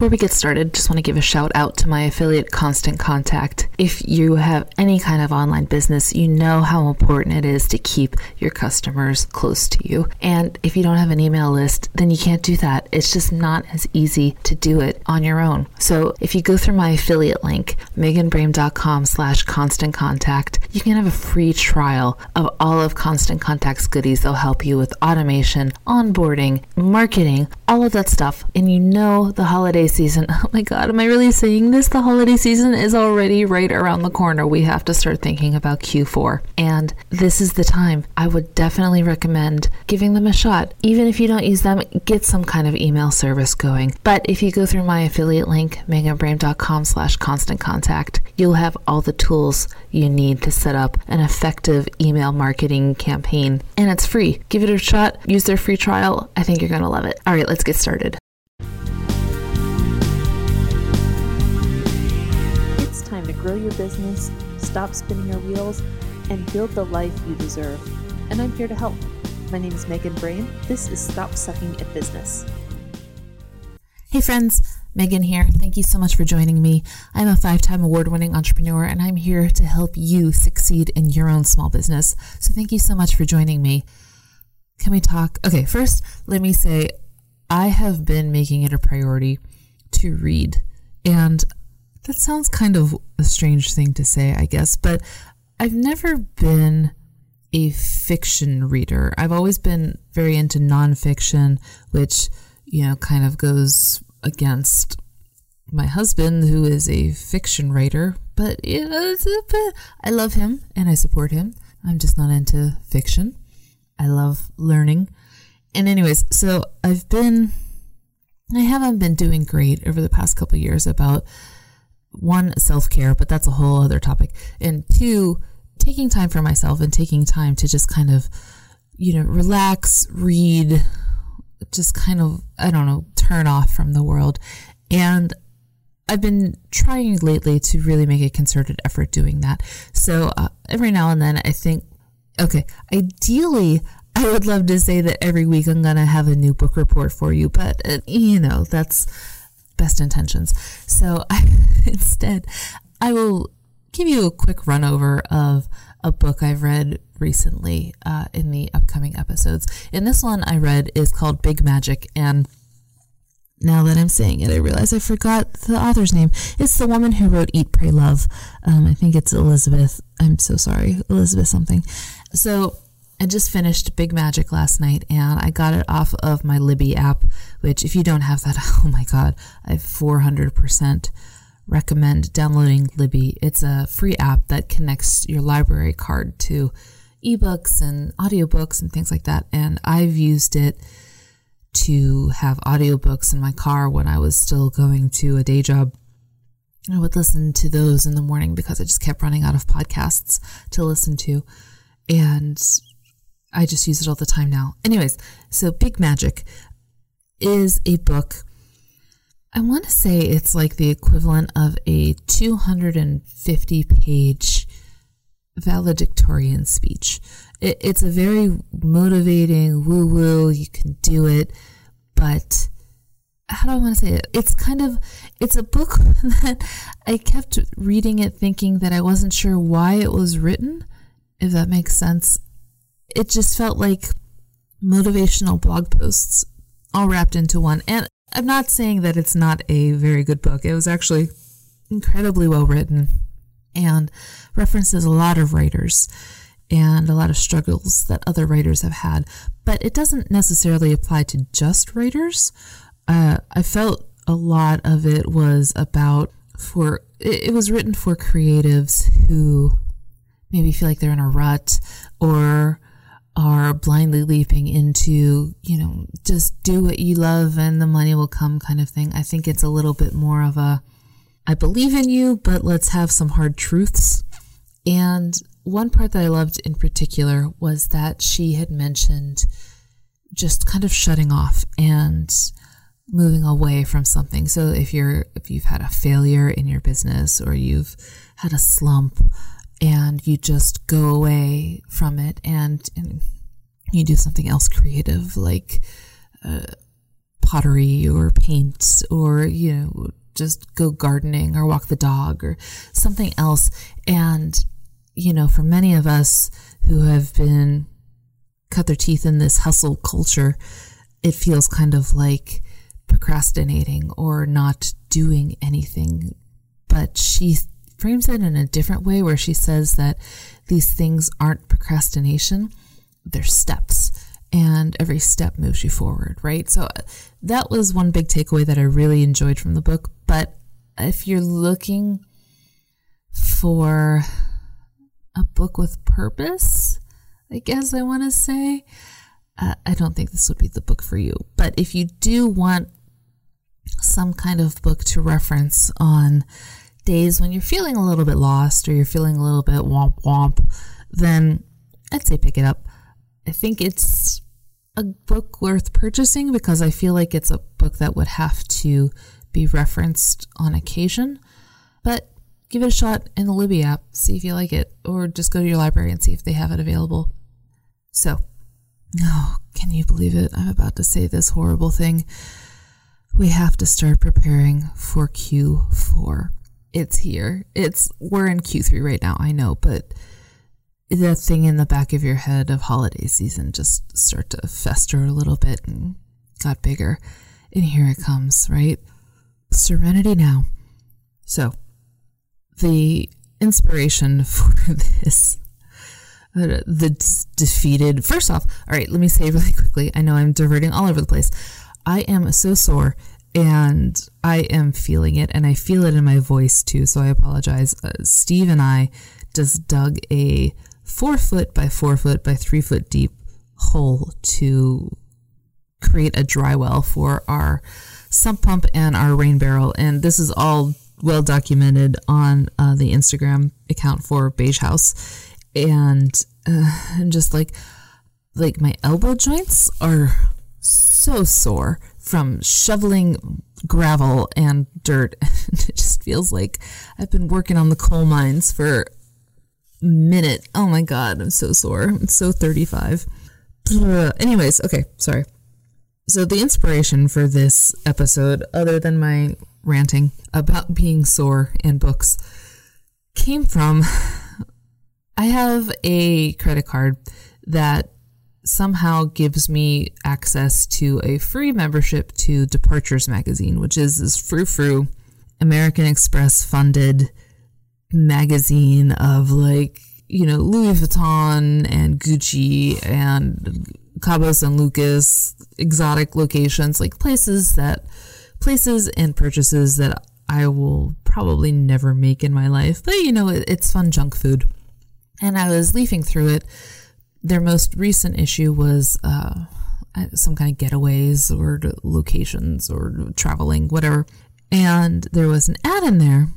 Before we get started, just want to give a shout out to my affiliate Constant Contact. If you have any kind of online business, you know how important it is to keep your customers close to you. And if you don't have an email list, then you can't do that. It's just not as easy to do it on your own. So if you go through my affiliate link, meganbrame.com slash constant contact, you can have a free trial of all of Constant Contact's goodies. They'll help you with automation, onboarding, marketing, all of that stuff. And you know the holiday season. Oh my God, am I really saying this? The holiday season is already right around the corner. We have to start thinking about Q4. And this is the time. I would definitely recommend giving them a shot. Even if you don't use them, get some kind of email service going. But if you go through my affiliate link, meganbrame.com slash constant contact, you'll have all the tools you need to set up an effective email marketing campaign. And it's free. Give it a shot. Use their free trial. I think you're going to love it. All right, let's get started. Grow your business, stop spinning your wheels, and build the life you deserve. And I'm here to help. My name is Megan Brame. This is Stop Sucking at Business. Hey, friends. Megan here. Thank you so much for joining me. I'm a five time award winning entrepreneur and I'm here to help you succeed in your own small business. So thank you so much for joining me. Can we talk? Okay, first, let me say I have been making it a priority to read. And that sounds kind of a strange thing to say, I guess, but I've never been a fiction reader. I've always been very into nonfiction, which, you know, kind of goes against my husband, who is a fiction writer, but, you know, I love him and I support him. I'm just not into fiction. I love learning. And, anyways, so I've been, I haven't been doing great over the past couple years about one, self care, but that's a whole other topic. And two, taking time for myself and taking time to just kind of, you know, relax, read, just kind of, I don't know, turn off from the world. And I've been trying lately to really make a concerted effort doing that. So uh, every now and then, I think, okay, ideally, I would love to say that every week I'm going to have a new book report for you, but uh, you know, that's best intentions. So I, instead, I will give you a quick run over of a book I've read recently uh, in the upcoming episodes. And this one I read is called Big Magic. And now that I'm saying it, I realize I forgot the author's name. It's the woman who wrote Eat, Pray, Love. Um, I think it's Elizabeth. I'm so sorry, Elizabeth something. So I just finished Big Magic last night and I got it off of my Libby app, which, if you don't have that, oh my God, I 400% recommend downloading Libby. It's a free app that connects your library card to ebooks and audiobooks and things like that. And I've used it to have audiobooks in my car when I was still going to a day job. I would listen to those in the morning because I just kept running out of podcasts to listen to. And I just use it all the time now. Anyways, so Big Magic is a book. I want to say it's like the equivalent of a 250 page valedictorian speech. It, it's a very motivating, woo woo, you can do it, but how do I want to say it? It's kind of it's a book that I kept reading it thinking that I wasn't sure why it was written, if that makes sense. It just felt like motivational blog posts all wrapped into one. And I'm not saying that it's not a very good book. It was actually incredibly well written and references a lot of writers and a lot of struggles that other writers have had. But it doesn't necessarily apply to just writers. Uh, I felt a lot of it was about for it, it was written for creatives who maybe feel like they're in a rut or are blindly leaping into, you know, just do what you love and the money will come kind of thing. I think it's a little bit more of a I believe in you, but let's have some hard truths. And one part that I loved in particular was that she had mentioned just kind of shutting off and moving away from something. So if you're if you've had a failure in your business or you've had a slump and you just go away from it and, and you do something else creative like uh, pottery or paint or, you know, just go gardening or walk the dog or something else. And, you know, for many of us who have been cut their teeth in this hustle culture, it feels kind of like procrastinating or not doing anything. But she frames it in a different way where she says that these things aren't procrastination, they're steps. And every step moves you forward, right? So that was one big takeaway that I really enjoyed from the book. But if you're looking for a book with purpose, I guess I want to say, uh, I don't think this would be the book for you. But if you do want some kind of book to reference on days when you're feeling a little bit lost or you're feeling a little bit womp womp, then I'd say pick it up. I think it's a book worth purchasing because I feel like it's a book that would have to be referenced on occasion. But give it a shot in the Libby app, see if you like it, or just go to your library and see if they have it available. So, oh, can you believe it? I'm about to say this horrible thing. We have to start preparing for Q4. It's here. It's we're in Q3 right now, I know, but that thing in the back of your head of holiday season just start to fester a little bit and got bigger. And here it comes, right? Serenity now. So, the inspiration for this uh, the defeated first off all right let me say really quickly i know i'm diverting all over the place i am so sore and i am feeling it and i feel it in my voice too so i apologize. Uh, steve and i just dug a four foot by four foot by three foot deep hole to create a dry well for our sump pump and our rain barrel and this is all well documented on uh, the Instagram account for Beige House, and uh, I'm just like, like my elbow joints are so sore from shoveling gravel and dirt. it just feels like I've been working on the coal mines for a minute. Oh my god, I'm so sore. I'm so 35. Anyways, okay, sorry. So the inspiration for this episode, other than my ranting about being sore and books came from I have a credit card that somehow gives me access to a free membership to Departures magazine, which is this frou frou American Express funded magazine of like, you know, Louis Vuitton and Gucci and Cabo San Lucas, exotic locations, like places that places and purchases that I will probably never make in my life, but you know, it, it's fun junk food. And I was leafing through it. Their most recent issue was uh, some kind of getaways or locations or traveling, whatever. And there was an ad in there.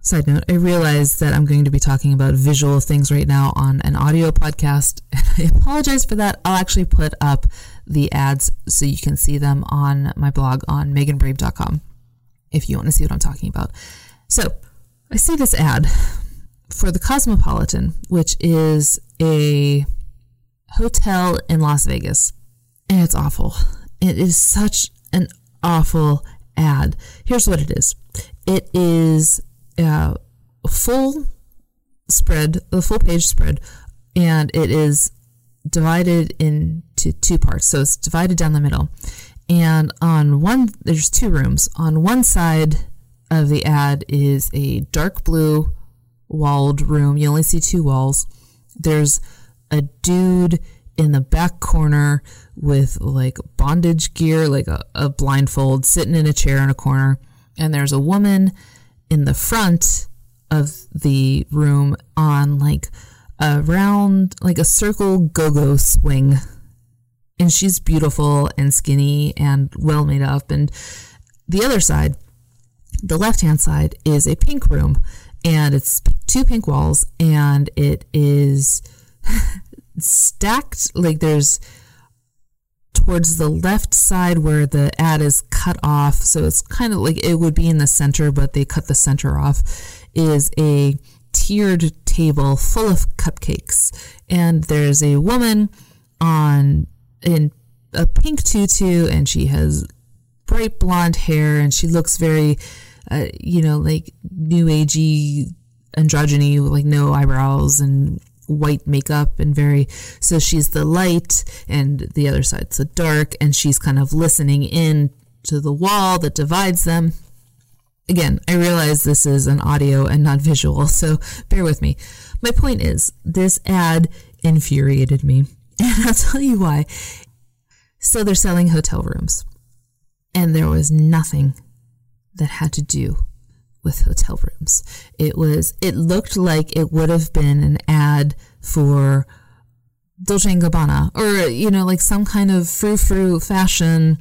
Side note, I realize that I'm going to be talking about visual things right now on an audio podcast. I apologize for that. I'll actually put up the ads so you can see them on my blog on meganbrame.com if you want to see what I'm talking about. So I see this ad for the Cosmopolitan, which is a hotel in Las Vegas, and it's awful. It is such an awful ad. Here's what it is it is a full spread, a full page spread, and it is divided into two parts. So it's divided down the middle. And on one, there's two rooms. On one side of the ad is a dark blue walled room. You only see two walls. There's a dude in the back corner with like bondage gear, like a, a blindfold, sitting in a chair in a corner. And there's a woman in the front of the room on like a round, like a circle go-go swing. And she's beautiful and skinny and well made up. And the other side the left hand side is a pink room. And it's two pink walls and it is stacked like there's towards the left side where the ad is cut off. So it's kind of like it would be in the center but they cut the center off is a tiered table full of cupcakes, and there's a woman on in a pink tutu, and she has bright blonde hair and she looks very, uh, you know, like new agey androgyny, like no eyebrows and white makeup and very so she's the light and the other side's the dark and she's kind of listening in to the wall that divides them. Again i realize this is an audio and not visual so bear with me. My point is this ad infuriated me and i'll tell you why. So they're selling hotel rooms and there was nothing that had to do with hotel rooms. It was it looked like it would have been an ad for Dolce and Gabbana or you know like some kind of frou frou fashion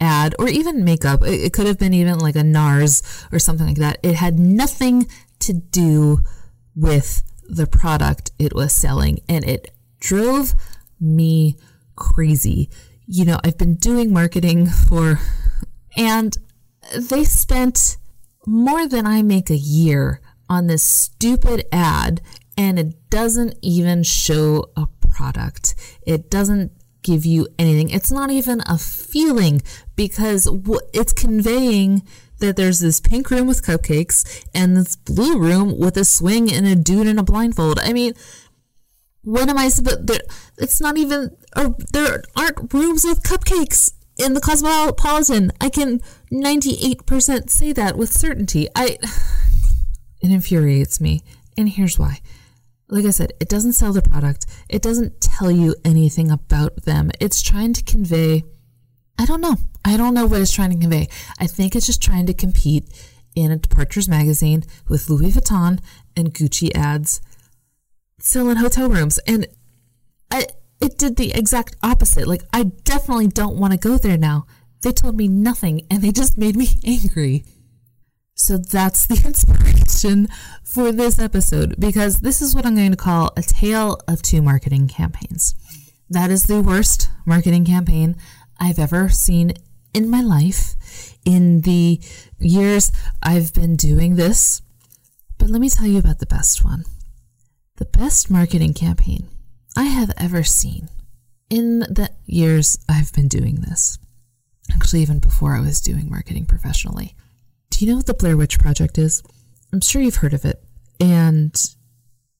ad or even makeup. It, it could have been even like a NARS or something like that. It had nothing to do with the product it was selling and it drove me crazy. You know, I've been doing marketing for and they spent more than I make a year on this stupid ad and it doesn't even show a product. It doesn't give you anything. It's not even a feeling because it's conveying that there's this pink room with cupcakes and this blue room with a swing and a dude in a blindfold. I mean, what am I supposed? It's not even. Or there aren't rooms with cupcakes in the Cosmopolitan. I can 98% say that with certainty. I it infuriates me. And here's why. Like I said, it doesn't sell the product. It doesn't tell you anything about them. It's trying to convey I don't know. I don't know what it's trying to convey. I think it's just trying to compete in a Departures magazine with Louis Vuitton and Gucci ads selling hotel rooms. And I it did the exact opposite. Like, I definitely don't want to go there now. They told me nothing and they just made me angry. So that's the inspiration for this episode because this is what I'm going to call a tale of two marketing campaigns. That is the worst marketing campaign I've ever seen in my life in the years I've been doing this. But let me tell you about the best one. The best marketing campaign I have ever seen in the years I've been doing this. Actually, even before I was doing marketing professionally. Do you know what the Blair Witch Project is? I'm sure you've heard of it. And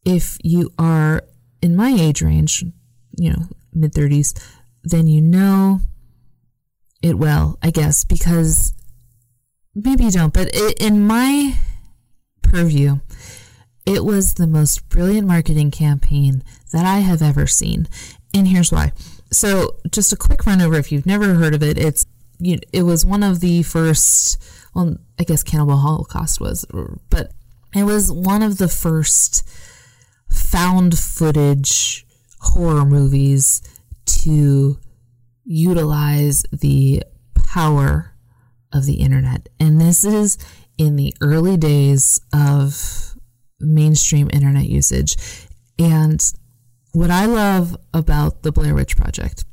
if you are in my age range, you know, mid 30s, then you know it well, I guess, because maybe you don't, but it, in my purview, it was the most brilliant marketing campaign that I have ever seen. And here's why. So, just a quick run over if you've never heard of it, it's you it was one of the first well, I guess Cannibal Holocaust was, but it was one of the first found footage horror movies to utilize the power of the internet. And this is in the early days of mainstream internet usage. And what I love about the Blair Witch Project,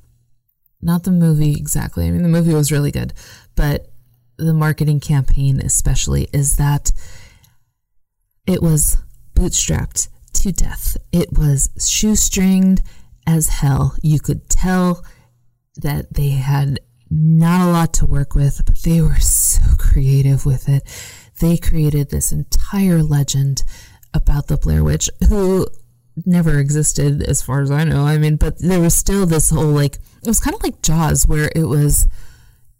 not the movie exactly, I mean, the movie was really good, but the marketing campaign especially is that it was bootstrapped to death. It was shoestringed as hell. You could tell that they had not a lot to work with, but they were so creative with it. They created this entire legend about the Blair Witch, who never existed as far as I know. I mean, but there was still this whole like, it was kind of like Jaws, where it was,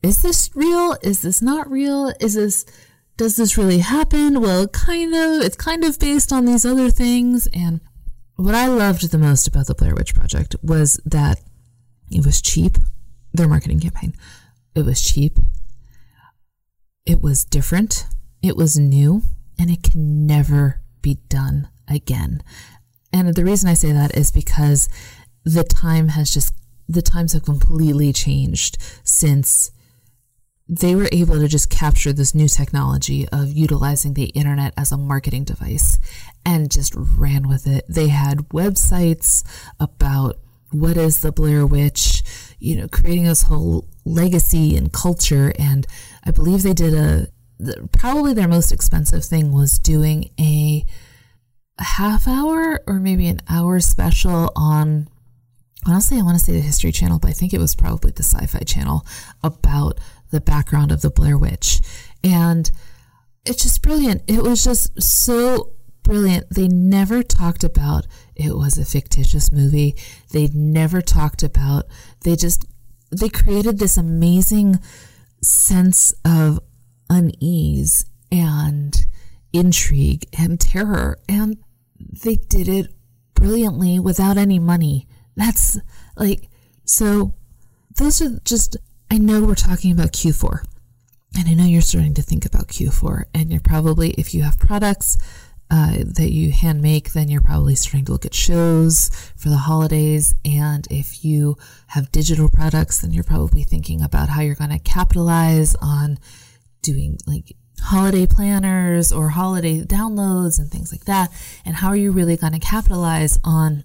is this real? Is this not real? Is this, does this really happen? Well, kind of, it's kind of based on these other things. And what I loved the most about the Blair Witch Project was that it was cheap, their marketing campaign. It was cheap. It was different. It was new. And it can never be done again. And the reason I say that is because the time has just, the times have completely changed since they were able to just capture this new technology of utilizing the internet as a marketing device and just ran with it. They had websites about what is the Blair Witch, you know, creating this whole legacy and culture. And I believe they did a probably their most expensive thing was doing a, a half hour or maybe an hour special on honestly, I want to say the History Channel, but I think it was probably the Sci Fi Channel about the background of the Blair Witch. And it's just brilliant. It was just so brilliant. They never talked about it was a fictitious movie. They never talked about, they just, they created this amazing sense of unease and intrigue and terror. And they did it brilliantly without any money. That's like, so those are just, I know we're talking about Q4. And I know you're starting to think about Q4, and you're probably, if you have products uh, that you hand make, then you're probably starting to look at shows for the holidays. And if you have digital products, then you're probably thinking about how you're going to capitalize on doing like holiday planners or holiday downloads and things like that. And how are you really going to capitalize on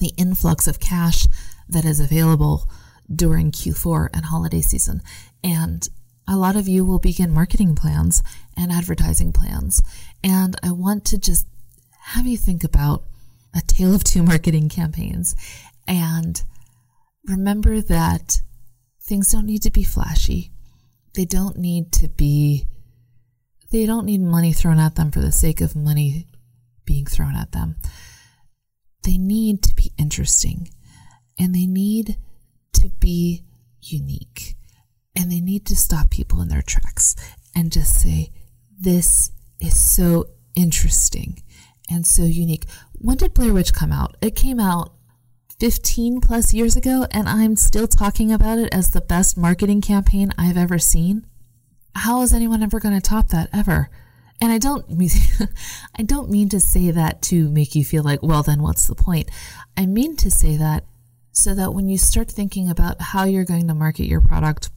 the influx of cash that is available during Q4 and holiday season? And a lot of you will begin marketing plans and advertising plans. And I want to just have you think about a tale of two marketing campaigns and remember that things don't need to be flashy. They don't need to be, they don't need money thrown at them for the sake of money being thrown at them. They need to be interesting and they need to be unique and they need to stop people in their tracks and just say, This is so interesting and so unique. When did Blair Witch come out? It came out 15 plus years ago, and I'm still talking about it as the best marketing campaign I've ever seen. How is anyone ever going to top that ever? And I don't mean, I don't mean to say that to make you feel like, well, then what's the point? I mean to say that so that when you start thinking about how you're going to market your product,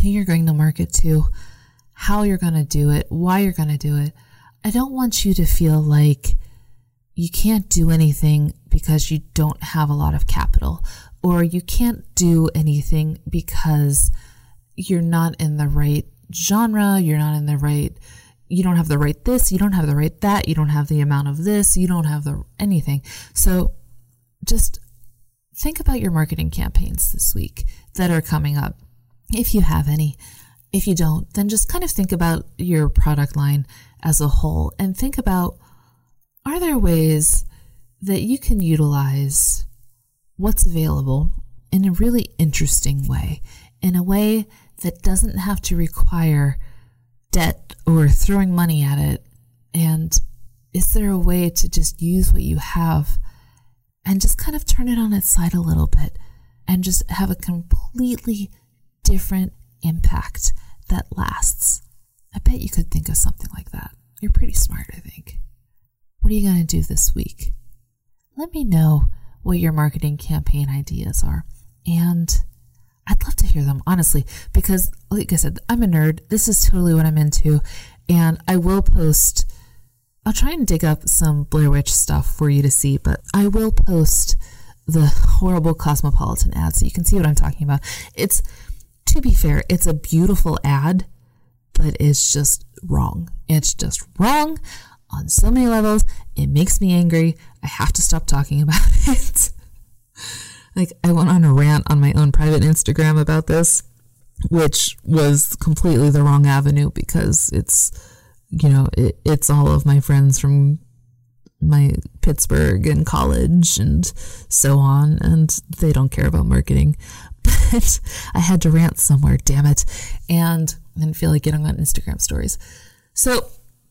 who you're going to market to, how you're going to do it, why you're going to do it. I don't want you to feel like you can't do anything because you don't have a lot of capital or you can't do anything because you're not in the right genre, you're not in the right you don't have the right this, you don't have the right that, you don't have the amount of this, you don't have the anything. So just think about your marketing campaigns this week that are coming up if you have any. If you don't, then just kind of think about your product line as a whole and think about are there ways that you can utilize what's available in a really interesting way, in a way that doesn't have to require debt or throwing money at it? And is there a way to just use what you have and just kind of turn it on its side a little bit and just have a completely different impact that lasts. I bet you could think of something like that. You're pretty smart, I think. What are you going to do this week? Let me know what your marketing campaign ideas are. And I'd love to hear them, honestly, because, like I said, I'm a nerd. This is totally what I'm into. And I will post, I'll try and dig up some Blair Witch stuff for you to see, but I will post the horrible Cosmopolitan ad so you can see what I'm talking about. It's to be fair, it's a beautiful ad, but it's just wrong. It's just wrong on so many levels. It makes me angry. I have to stop talking about it. like, I went on a rant on my own private Instagram about this, which was completely the wrong avenue because it's, you know, it, it's all of my friends from my Pittsburgh and college and so on, and they don't care about marketing but I had to rant somewhere, damn it. And I didn't feel like getting on Instagram stories. So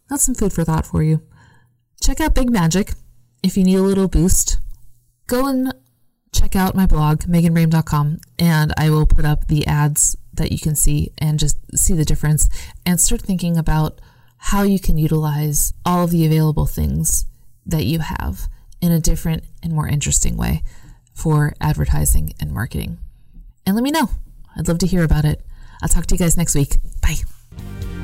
that's some food for thought for you. Check out Big Magic if you need a little boost. Go and check out my blog, meganbrame.com, and I will put up the ads that you can see and just see the difference and start thinking about how you can utilize all of the available things that you have in a different and more interesting way for advertising and marketing and let me know. I'd love to hear about it. I'll talk to you guys next week. Bye.